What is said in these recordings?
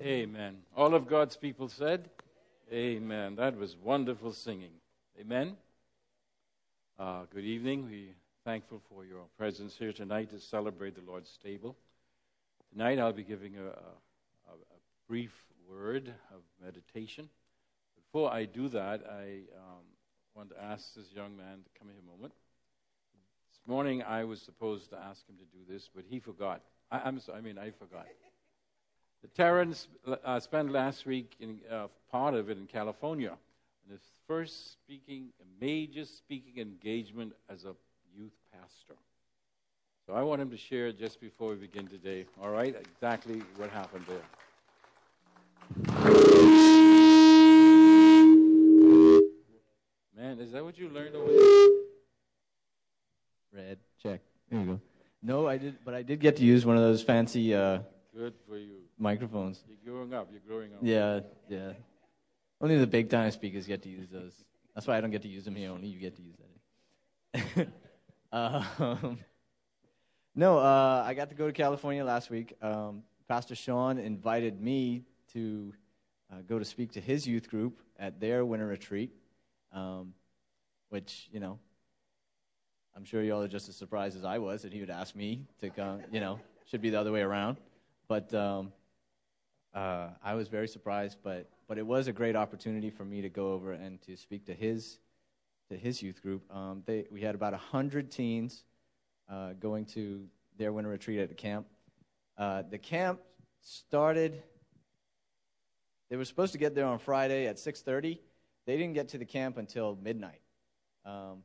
Amen. All of God's people said, Amen. That was wonderful singing. Amen. Uh, good evening. We're thankful for your presence here tonight to celebrate the Lord's table. Tonight I'll be giving a, a, a brief word of meditation. Before I do that, I um, want to ask this young man to come here a moment. This morning I was supposed to ask him to do this, but he forgot. I, am sorry, I mean, I forgot. Terrence uh, spent last week in uh, part of it in California, and his first speaking, major speaking engagement as a youth pastor. So I want him to share just before we begin today. All right, exactly what happened there. Man, is that what you learned over there? Red check. There you go. No, I did, but I did get to use one of those fancy. Uh. Microphones. You're growing up. You're growing up. Yeah, yeah. Only the big time speakers get to use those. That's why I don't get to use them here. Only you get to use that. um, no, uh, I got to go to California last week. Um, Pastor Sean invited me to uh, go to speak to his youth group at their winter retreat, um, which, you know, I'm sure y'all are just as surprised as I was that he would ask me to come, you know, should be the other way around. But um, uh, I was very surprised, but, but it was a great opportunity for me to go over and to speak to his, to his youth group. Um, they, we had about 100 teens uh, going to their winter retreat at the camp. Uh, the camp started, they were supposed to get there on Friday at 6.30. They didn't get to the camp until midnight. Um,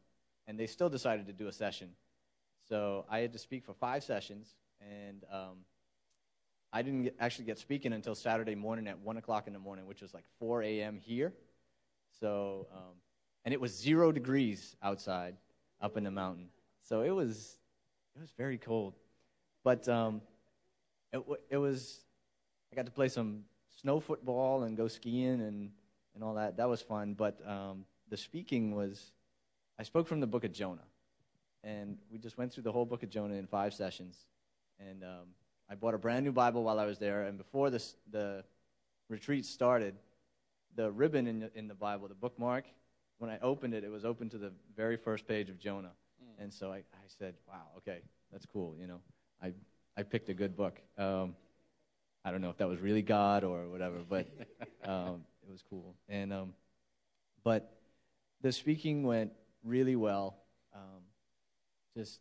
and they still decided to do a session. So I had to speak for five sessions, and um, I didn't get, actually get speaking until Saturday morning at 1 o'clock in the morning, which was like 4 a.m. here. So, um, and it was zero degrees outside up in the mountain. So it was, it was very cold. But um, it, it was, I got to play some snow football and go skiing and, and all that. That was fun. But um, the speaking was, I spoke from the book of Jonah. And we just went through the whole book of Jonah in five sessions. And um, I bought a brand new Bible while I was there, and before this, the retreat started, the ribbon in the, in the Bible, the bookmark, when I opened it, it was open to the very first page of Jonah. Mm. And so I, I said, wow, okay, that's cool. You know, I, I picked a good book. Um, I don't know if that was really God or whatever, but um, it was cool. And um, but the speaking went really well. Um, just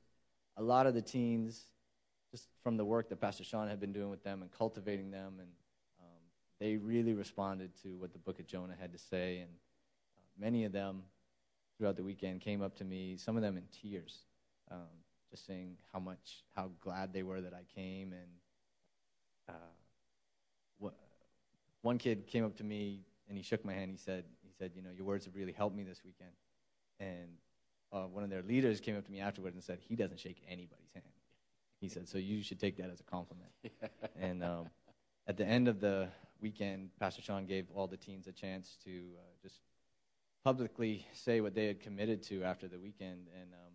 a lot of the teens just from the work that Pastor Sean had been doing with them and cultivating them, and um, they really responded to what the Book of Jonah had to say, and uh, many of them throughout the weekend came up to me, some of them in tears, um, just saying how much, how glad they were that I came, and uh, what, one kid came up to me and he shook my hand. He said, he said, you know, your words have really helped me this weekend, and uh, one of their leaders came up to me afterward and said he doesn't shake anybody's hand. He said, so you should take that as a compliment. and um, at the end of the weekend, Pastor Sean gave all the teens a chance to uh, just publicly say what they had committed to after the weekend. And um,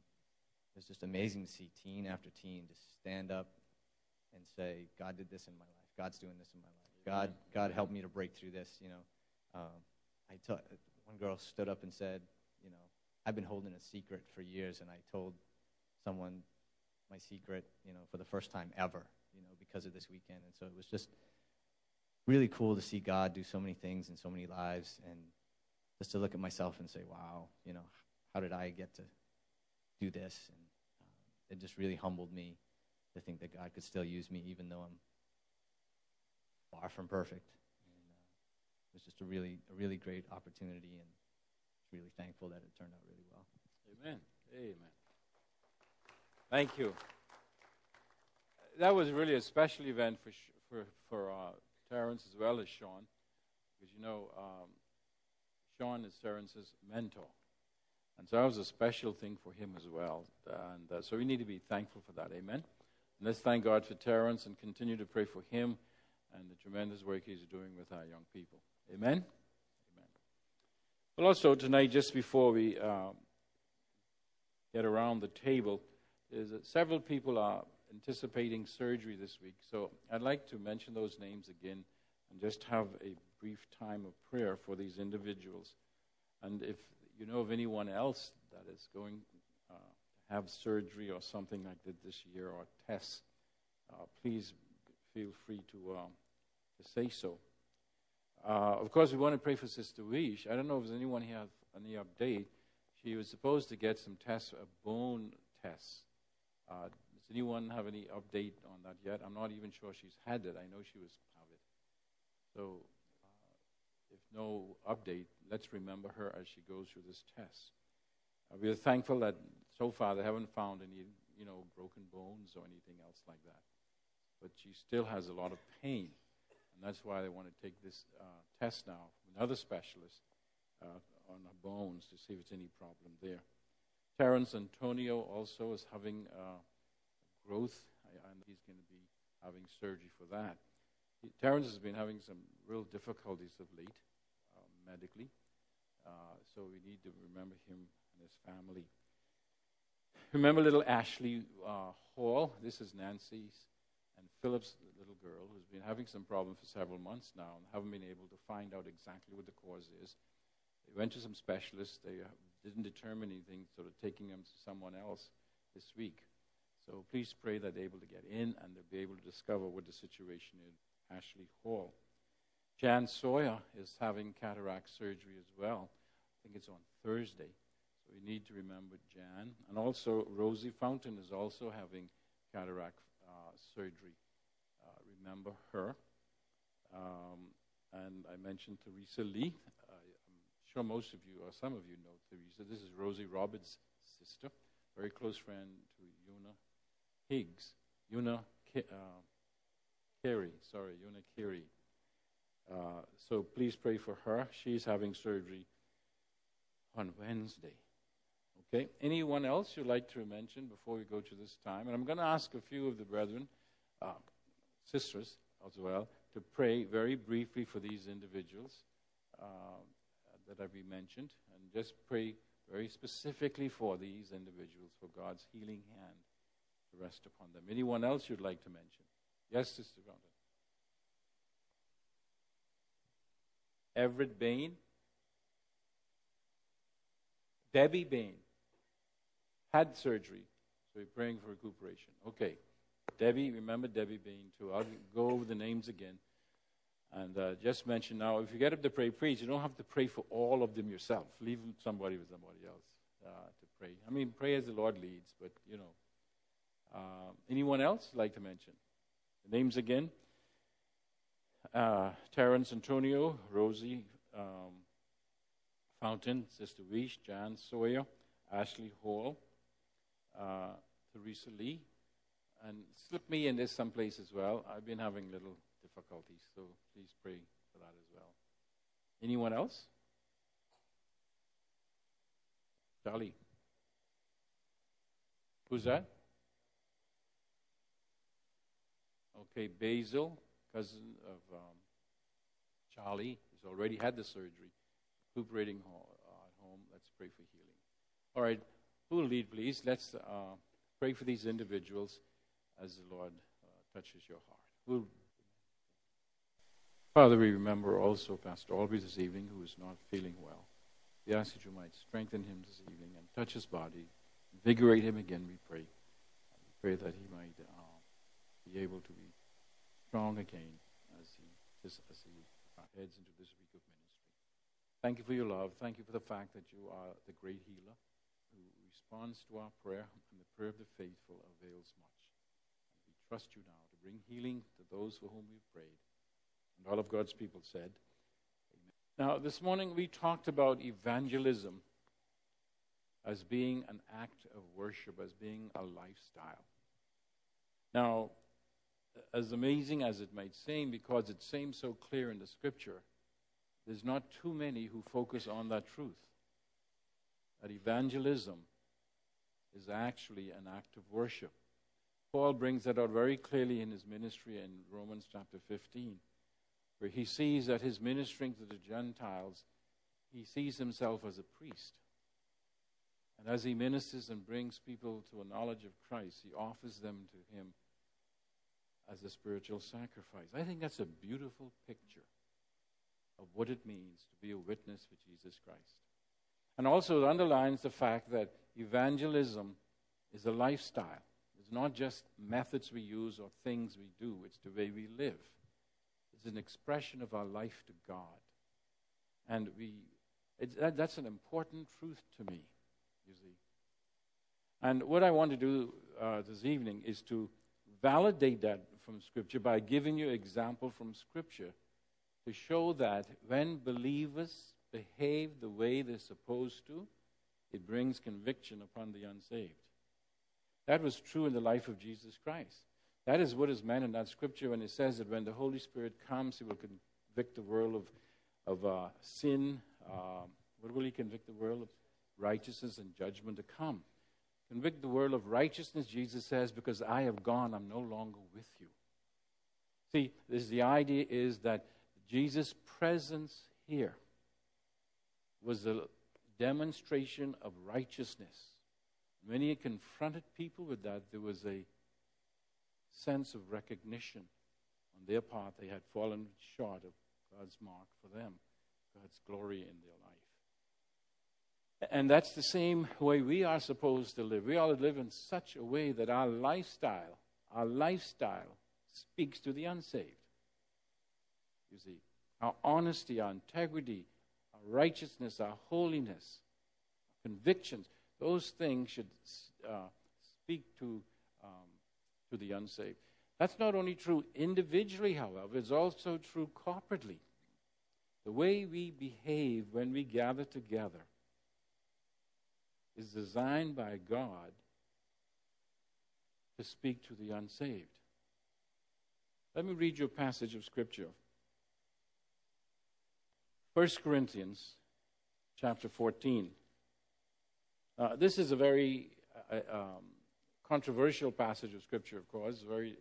it was just amazing to see teen after teen just stand up and say, God did this in my life. God's doing this in my life. God, God helped me to break through this. You know, um, I t- one girl stood up and said, you know, I've been holding a secret for years, and I told someone my secret, you know, for the first time ever, you know, because of this weekend. And so it was just really cool to see God do so many things in so many lives and just to look at myself and say, wow, you know, how did I get to do this? And uh, it just really humbled me to think that God could still use me even though I'm far from perfect. And uh, it was just a really, a really great opportunity and really thankful that it turned out really well. Amen. Amen. Thank you. That was really a special event for for for uh, Terrence as well as Sean, because you know um, Sean is Terrence's mentor, and so that was a special thing for him as well. And uh, so we need to be thankful for that. Amen. And let's thank God for Terrence and continue to pray for him and the tremendous work he's doing with our young people. Amen. Amen. But also tonight, just before we um, get around the table is that several people are anticipating surgery this week. So I'd like to mention those names again and just have a brief time of prayer for these individuals. And if you know of anyone else that is going uh, to have surgery or something like that this year or tests, uh, please feel free to, uh, to say so. Uh, of course, we want to pray for Sister Wish. I don't know if there's anyone here any update. She was supposed to get some tests, a bone test. Uh, does anyone have any update on that yet? I'm not even sure she's had it. I know she was have it. So, uh, if no update, let's remember her as she goes through this test. Uh, we are thankful that so far they haven't found any, you know, broken bones or anything else like that. But she still has a lot of pain. And that's why they want to take this uh, test now from another specialist uh, on her bones to see if there's any problem there. Terence Antonio also is having uh, growth, and he's going to be having surgery for that. Terence has been having some real difficulties of late, uh, medically, uh, so we need to remember him and his family. Remember little Ashley uh, Hall? This is Nancy's and Philip's little girl who's been having some problem for several months now and haven't been able to find out exactly what the cause is. They went to some specialists. They didn't determine anything, sort of taking them to someone else this week. So please pray that they're able to get in and they'll be able to discover what the situation is. Ashley Hall. Jan Sawyer is having cataract surgery as well. I think it's on Thursday. So we need to remember Jan. And also, Rosie Fountain is also having cataract uh, surgery. Uh, remember her. Um, and I mentioned Teresa Lee. Sure most of you, or some of you, know Teresa. This is Rosie Roberts' sister, very close friend to Una Higgs. Una uh, Carey, sorry, Una Carey. Uh, so please pray for her. She's having surgery on Wednesday. Okay. Anyone else you'd like to mention before we go to this time? And I'm going to ask a few of the brethren, uh, sisters as well, to pray very briefly for these individuals uh, that have been mentioned, and just pray very specifically for these individuals for God's healing hand to rest upon them. Anyone else you'd like to mention? Yes, Sister Brown. Everett Bain. Debbie Bain had surgery, so we're praying for recuperation. Okay. Debbie, remember Debbie Bain too. I'll go over the names again. And uh, just mention now, if you get up to pray, please, you don't have to pray for all of them yourself. Leave somebody with somebody else uh, to pray. I mean, pray as the Lord leads, but, you know. Uh, anyone else like to mention? The names again? Uh, Terence Antonio, Rosie um, Fountain, Sister Weish, Jan Sawyer, Ashley Hall, uh, Teresa Lee, and slip me in this someplace as well. I've been having little difficulties, so please pray for that as well. Anyone else? Charlie. Who's that? Okay, Basil, cousin of um, Charlie, has already had the surgery, recuperating uh, at home. Let's pray for healing. All right, who will lead, please? Let's uh, pray for these individuals as the Lord uh, touches your heart. We'll Father, we remember also Pastor Albee this evening who is not feeling well. We ask that you might strengthen him this evening and touch his body, invigorate him again, we pray. We pray that he might uh, be able to be strong again as he, as he heads into this week of ministry. Thank you for your love. Thank you for the fact that you are the great healer who responds to our prayer, and the prayer of the faithful avails much. And we trust you now to bring healing to those for whom we've prayed. And all of God's people said, Amen. Now, this morning we talked about evangelism as being an act of worship, as being a lifestyle. Now, as amazing as it might seem, because it seems so clear in the scripture, there's not too many who focus on that truth. That evangelism is actually an act of worship. Paul brings that out very clearly in his ministry in Romans chapter 15 where he sees that his ministering to the Gentiles, he sees himself as a priest. And as he ministers and brings people to a knowledge of Christ, he offers them to him as a spiritual sacrifice. I think that's a beautiful picture of what it means to be a witness for Jesus Christ. And also, it underlines the fact that evangelism is a lifestyle. It's not just methods we use or things we do, it's the way we live. It's an expression of our life to God. And we, that, that's an important truth to me, you see. And what I want to do uh, this evening is to validate that from Scripture by giving you example from Scripture to show that when believers behave the way they're supposed to, it brings conviction upon the unsaved. That was true in the life of Jesus Christ. That is what is meant in that scripture when it says that when the Holy Spirit comes, he will convict the world of, of uh, sin. Uh, what will he convict the world of? Righteousness and judgment to come. Convict the world of righteousness, Jesus says, because I have gone, I'm no longer with you. See, this, the idea is that Jesus' presence here was a demonstration of righteousness. When he confronted people with that, there was a sense of recognition on their part. They had fallen short of God's mark for them, God's glory in their life. And that's the same way we are supposed to live. We to live in such a way that our lifestyle, our lifestyle speaks to the unsaved. You see, our honesty, our integrity, our righteousness, our holiness, our convictions, those things should uh, speak to, the unsaved. That's not only true individually, however, it's also true corporately. The way we behave when we gather together is designed by God to speak to the unsaved. Let me read you a passage of Scripture. 1 Corinthians chapter 14. Uh, this is a very uh, um, controversial passage of Scripture, of course. Very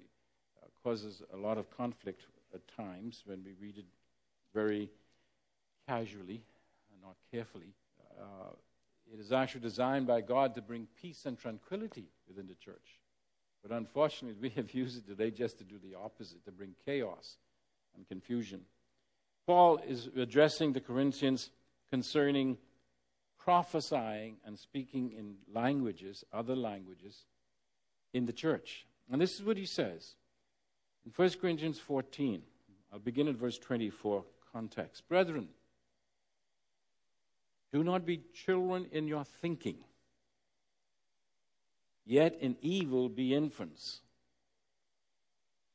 uh, causes a lot of conflict at times when we read it very casually and not carefully. Uh, it is actually designed by God to bring peace and tranquility within the church. But unfortunately, we have used it today just to do the opposite, to bring chaos and confusion. Paul is addressing the Corinthians concerning prophesying and speaking in languages, other languages, in the church. And this is what he says in 1 Corinthians 14. I'll begin at verse 24 context. Brethren, do not be children in your thinking, yet in evil be infants.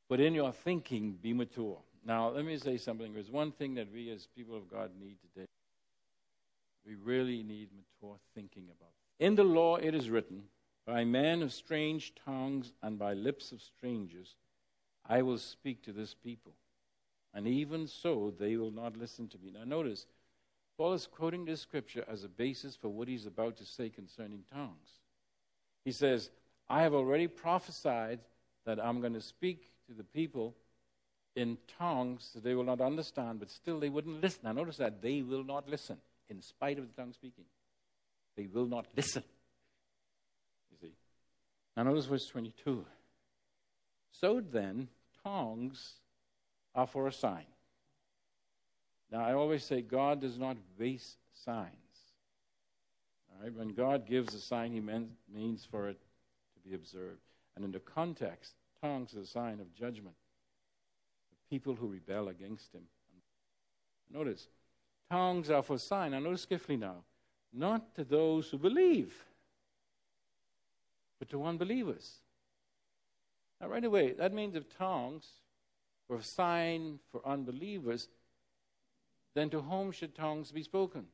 But in your thinking be mature. Now, let me say something. There's one thing that we as people of God need today we really need mature thinking about. In the law it is written, By men of strange tongues and by lips of strangers I will speak to this people. And even so they will not listen to me. Now notice, Paul is quoting this scripture as a basis for what he's about to say concerning tongues. He says, I have already prophesied that I'm going to speak to the people in tongues that they will not understand, but still they wouldn't listen. Now notice that they will not listen in spite of the tongue speaking. They will not listen. Now notice verse 22. So then, tongues are for a sign. Now I always say God does not waste signs. All right? When God gives a sign, he means for it to be observed. And in the context, tongues is a sign of judgment. The people who rebel against him. Notice, tongues are for a sign. Now, notice carefully now. Not to those who believe, but to unbelievers. Now, right away, that means if tongues were a sign for unbelievers, then to whom should tongues be spoken?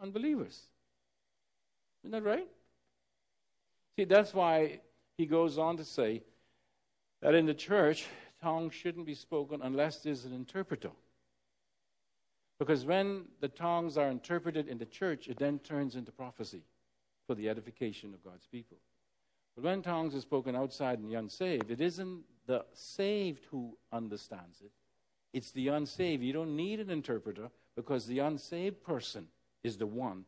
Unbelievers. Isn't that right? See, that's why he goes on to say that in the church, tongues shouldn't be spoken unless there's an interpreter. Because when the tongues are interpreted in the church, it then turns into prophecy for the edification of God's people. But when tongues are spoken outside and the unsaved, it isn't the saved who understands it, it's the unsaved. You don't need an interpreter because the unsaved person is the one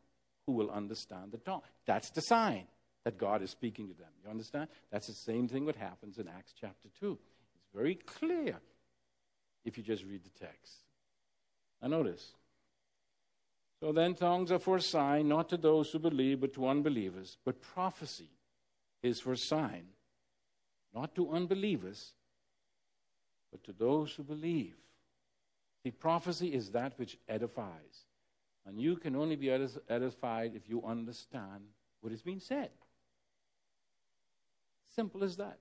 who will understand the tongue. That's the sign. that God is speaking to them. You understand? That's the same thing what happens in Acts chapter 2. It's very clear if you just read the text. Now, notice. So then, tongues are for a sign, not to those who believe, but to unbelievers. But prophecy is for a sign, not to unbelievers, but to those who believe. See, prophecy is that which edifies. And you can only be edified if you understand what is being said. Simple as that.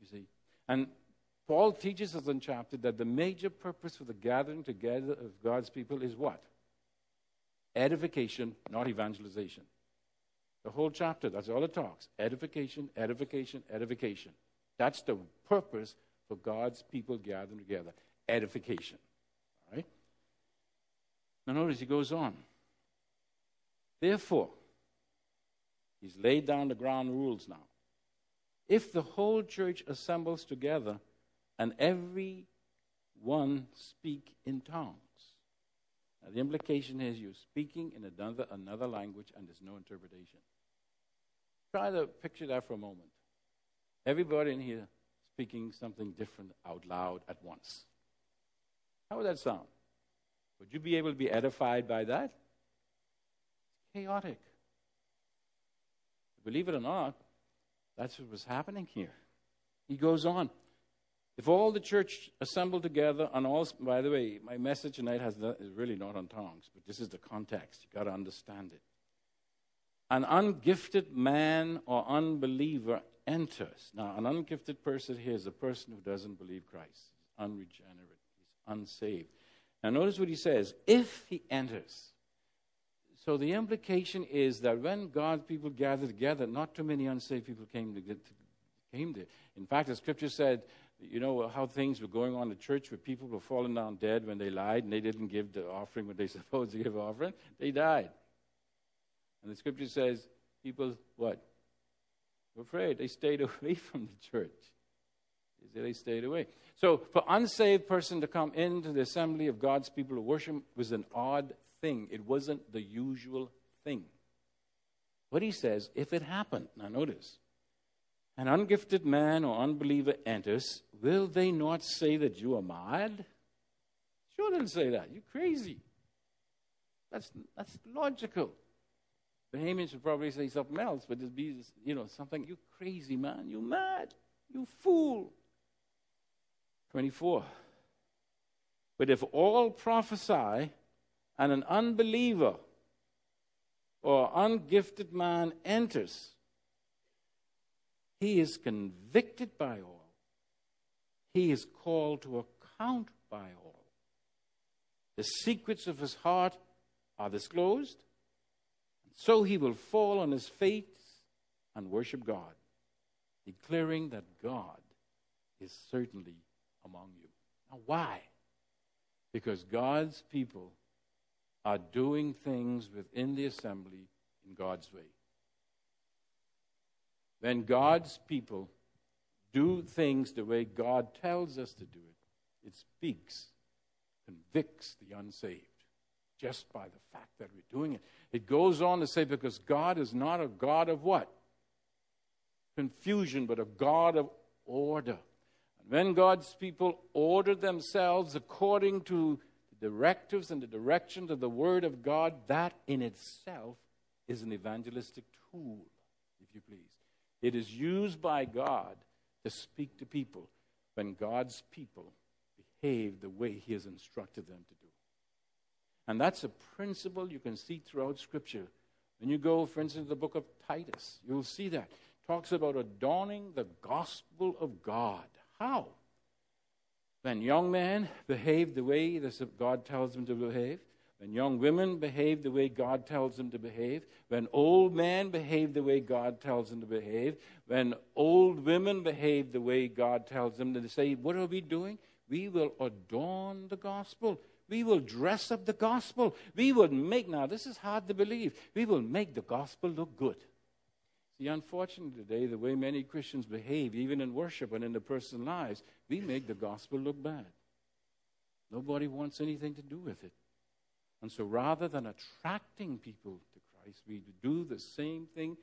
You see. And Paul teaches us in chapter that the major purpose for the gathering together of God's people is what? Edification, not evangelization. The whole chapter, that's all it talks. Edification, edification, edification. That's the purpose for God's people gathering together. Edification. All right? Now notice he goes on. Therefore, he's laid down the ground rules now. If the whole church assembles together and every one speak in tongues. Now, the implication is you're speaking in another, another language and there's no interpretation. Try to picture that for a moment. Everybody in here speaking something different out loud at once. How would that sound? Would you be able to be edified by that? It's chaotic. Believe it or not, that's what was happening here. He goes on. If all the church assembled together on all, by the way, my message tonight has is really not on tongues, but this is the context. You've got to understand it. An ungifted man or unbeliever enters. Now, an ungifted person here is a person who doesn't believe Christ. He's unregenerate. He's unsaved. Now, notice what he says if he enters. So the implication is that when God's people gathered together, not too many unsaved people came to came there. In fact, the scripture said, you know how things were going on in the church where people were falling down dead when they lied and they didn't give the offering when they supposed to give offering? They died. And the scripture says people what? Were afraid. They stayed away from the church. They stayed away. So for unsaved person to come into the assembly of God's people to worship was an odd thing. It wasn't the usual thing. but he says, if it happened, now notice, an ungifted man or unbeliever enters, will they not say that you are mad? Sure, they'll say that. You're crazy. That's, that's logical. Bahamians would probably say something else, but it'd be, you know, something, you crazy man, you mad, you fool. 24. But if all prophesy and an unbeliever or ungifted man enters, he is convicted by all. He is called to account by all. The secrets of his heart are disclosed, and so he will fall on his face and worship God, declaring that God is certainly among you. Now, why? Because God's people are doing things within the assembly in God's way. When God's people do things the way God tells us to do it, it speaks, convicts the unsaved just by the fact that we're doing it. It goes on to say, because God is not a God of what? Confusion, but a God of order. And when God's people order themselves according to the directives and the directions of the Word of God, that in itself is an evangelistic tool, if you please. It is used by God to speak to people when God's people behave the way He has instructed them to do. And that's a principle you can see throughout Scripture. When you go, for instance, to the book of Titus, you'll see that. It talks about adorning the gospel of God. How? When young men behave the way God tells them to behave, when young women behave the way God tells them to behave, when old men behave the way God tells them to behave, when old women behave the way God tells them to say, what are we doing? We will adorn the gospel. We will dress up the gospel. We will make, now this is hard to believe, we will make the gospel look good. See, unfortunately today, the way many Christians behave, even in worship and in their personal lives, we make the gospel look bad. Nobody wants anything to do with it. And so rather than attracting people to Christ, we do the same thing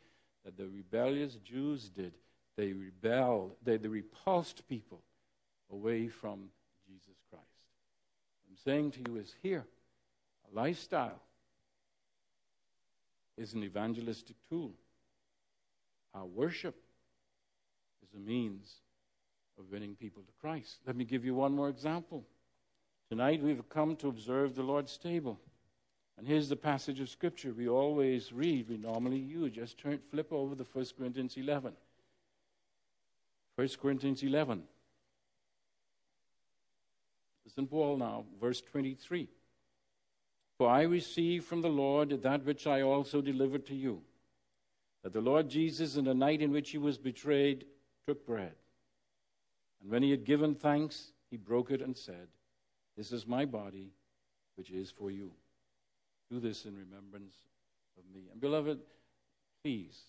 that the rebellious Jews did. They rebelled, they, they repulsed people away from Jesus Christ. I'm saying to you is here, a lifestyle is an evangelistic tool. Our worship is a means of winning people to Christ. Let me give you one more example. Tonight we've come to observe the Lord's table. And here's the passage of Scripture we always read, we normally use. Just turn, flip over the 1 Corinthians 11. 1 Corinthians 11. Listen, Paul now, verse 23. For I received from the Lord that which I also delivered to you that the Lord Jesus, in the night in which he was betrayed, took bread. And when he had given thanks, he broke it and said, This is my body, which is for you. Do this in remembrance of me. And beloved, please,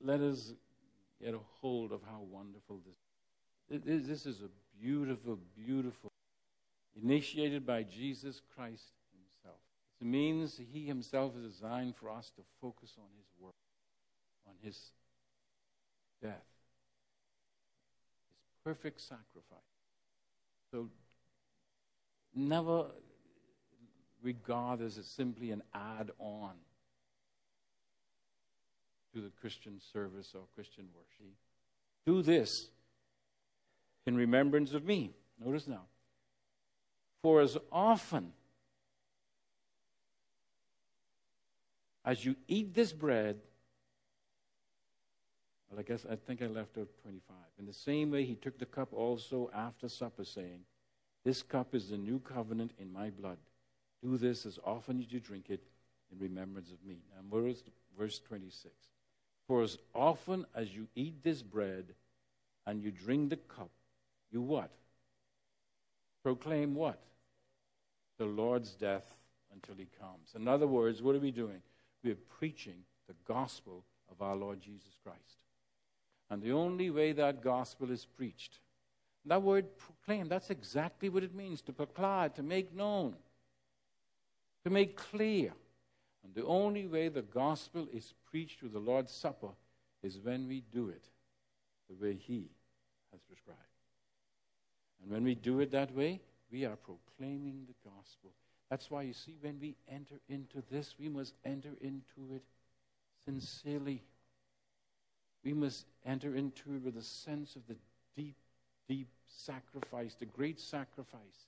let us get a hold of how wonderful this is. This is a beautiful, beautiful, initiated by Jesus Christ himself. It means he himself is designed for us to focus on his work, on his death, his perfect sacrifice. So never regard as simply an add on to the Christian service or Christian worship. Do this in remembrance of me. Notice now. For as often as you eat this bread, well, I guess I think I left out 25. In the same way, he took the cup also after supper, saying, This cup is the new covenant in my blood. Do this as often as you drink it in remembrance of me. Now, verse, verse 26. For as often as you eat this bread and you drink the cup, you what? Proclaim what? The Lord's death until he comes. In other words, what are we doing? We're preaching the gospel of our Lord Jesus Christ. And the only way that gospel is preached, that word proclaim, that's exactly what it means to proclaim, to make known to make clear. And the only way the gospel is preached through the Lord's Supper is when we do it the way He has prescribed. And when we do it that way, we are proclaiming the gospel. That's why you see, when we enter into this, we must enter into it sincerely. We must enter into it with a sense of the deep, deep sacrifice, the great sacrifice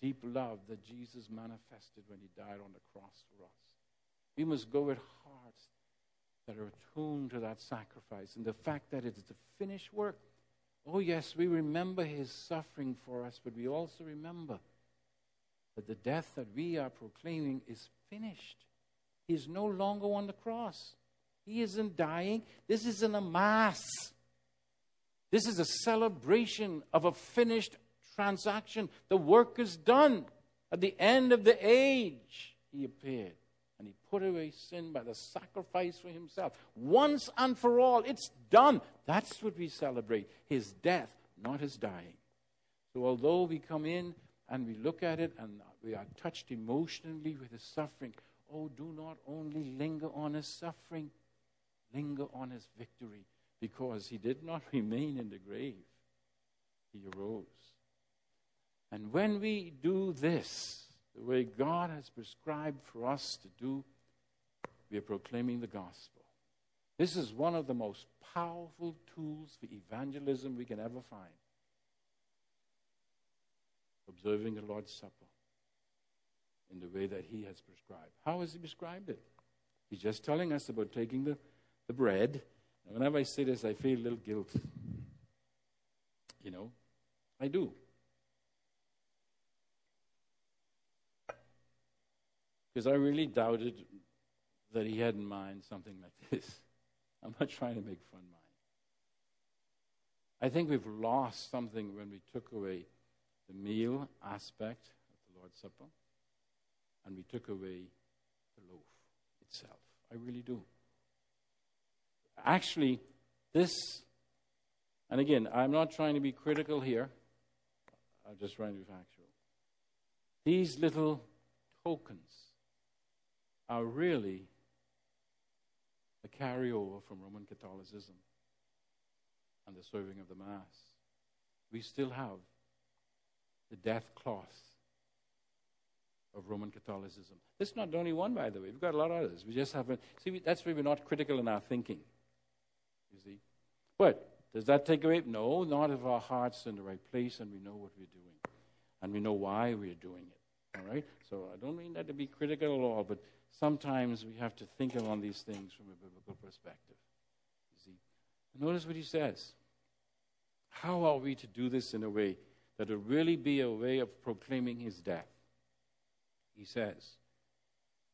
deep love that Jesus manifested when he died on the cross for us. We must go with hearts that are attuned to that sacrifice and the fact that it is the finished work. Oh, yes, we remember his suffering for us, but we also remember that the death that we are proclaiming is finished. He is no longer on the cross. He isn't dying. This isn't a mass. This is a celebration of a finished transaction. The work is done. At the end of the age, he appeared. And he put away sin by the sacrifice for himself. Once and for all, it's done. That's what we celebrate his death, not his dying. So, although we come in and we look at it and we are touched emotionally with his suffering, oh, do not only linger on his suffering, linger on his victory, because he did not remain in the grave, he arose. And when we do this, the way God has prescribed for us to do, we are proclaiming the gospel. This is one of the most powerful tools for evangelism we can ever find. Observing the Lord's Supper in the way that He has prescribed. How has He prescribed it? He's just telling us about taking the, the bread. And whenever I say this, I feel a little guilt. You know, I do. Because I really doubted that he had in mind something like this. I'm not trying to make fun of mine. I think we've lost something when we took away the meal aspect of the Lord's Supper and we took away the loaf itself. I really do. Actually, this, and again, I'm not trying to be critical here, I'm just trying to be factual. These little tokens are really a carryover from Roman Catholicism and the serving of the Mass. We still have the death cloth of Roman Catholicism. This is not the only one, by the way. We've got a lot of others. We just haven't. See, that's why we're not critical in our thinking. You see? But does that take away? No, not if our heart's in the right place and we know what we're doing. And we know why we're doing it. All right? So I don't mean that to be critical at all, but sometimes we have to think on these things from a biblical perspective. You see? Notice what he says. How are we to do this in a way that will really be a way of proclaiming his death? He says,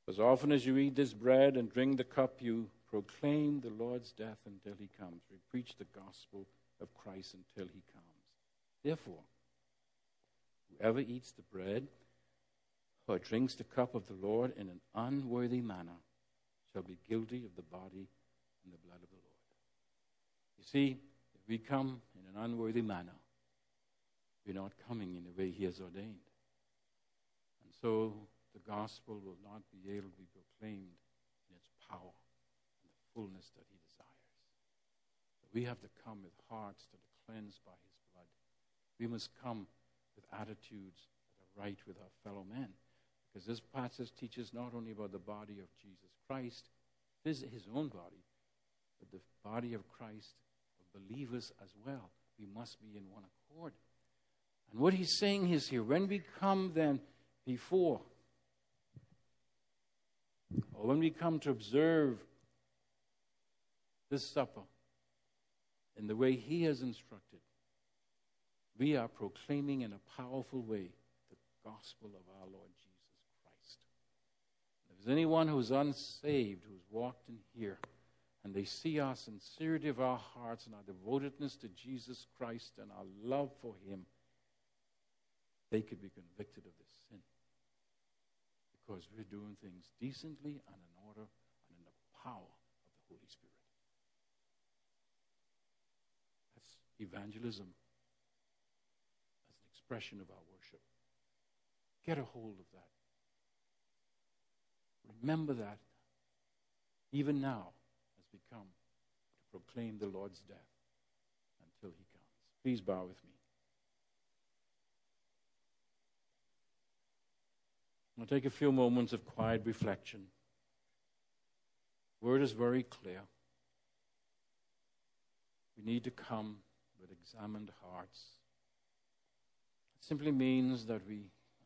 As often as you eat this bread and drink the cup, you proclaim the Lord's death until he comes. We preach the gospel of Christ until he comes. Therefore, whoever eats the bread or drinks the cup of the Lord in an unworthy manner shall be guilty of the body and the blood of the Lord. You see, if we come in an unworthy manner, we're not coming in the way He has ordained. And so the gospel will not be able to be proclaimed in its power and the fullness that He desires. But we have to come with hearts that are cleansed by His blood. We must come with attitudes that are right with our fellow men. Because this passage teaches not only about the body of Jesus Christ, his, his own body, but the body of Christ, of believers as well. We must be in one accord. And what he's saying is here when we come then before, or when we come to observe this supper in the way he has instructed, we are proclaiming in a powerful way the gospel of our Lord is anyone who's unsaved, who's walked in here, and they see our sincerity of our hearts and our devotedness to Jesus Christ and our love for Him, they could be convicted of this sin. Because we're doing things decently and in order and in the power of the Holy Spirit. That's evangelism as an expression of our worship. Get a hold of that. Remember that even now as we come to proclaim the Lord's death until he comes. Please bow with me. I'll take a few moments of quiet reflection. Word is very clear. We need to come with examined hearts. It simply means that we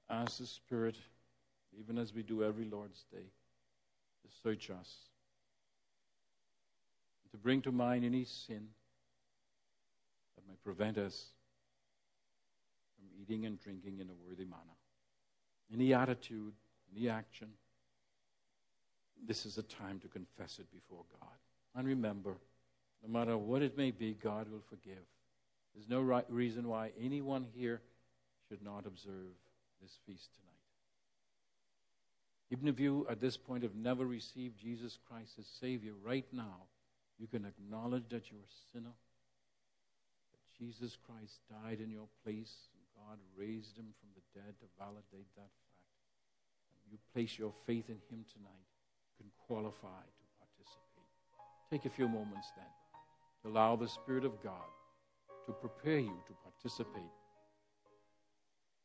ask the Spirit even as we do every Lord's Day, to search us, to bring to mind any sin that may prevent us from eating and drinking in a worthy manner. Any attitude, any action, this is a time to confess it before God. And remember, no matter what it may be, God will forgive. There's no right reason why anyone here should not observe this feast tonight. Even if you, at this point, have never received Jesus Christ as Savior, right now, you can acknowledge that you're a sinner, that Jesus Christ died in your place, and God raised him from the dead to validate that fact. And you place your faith in him tonight, you can qualify to participate. Take a few moments then to allow the Spirit of God to prepare you to participate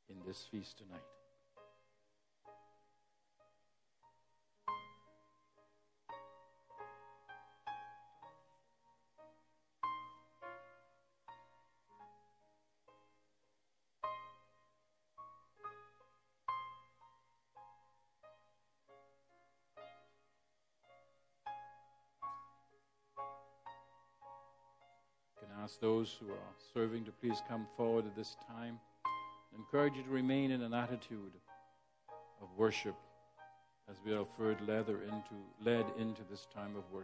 in this feast tonight. Ask those who are serving to please come forward at this time. I encourage you to remain in an attitude of worship as we are further led into this time of worship.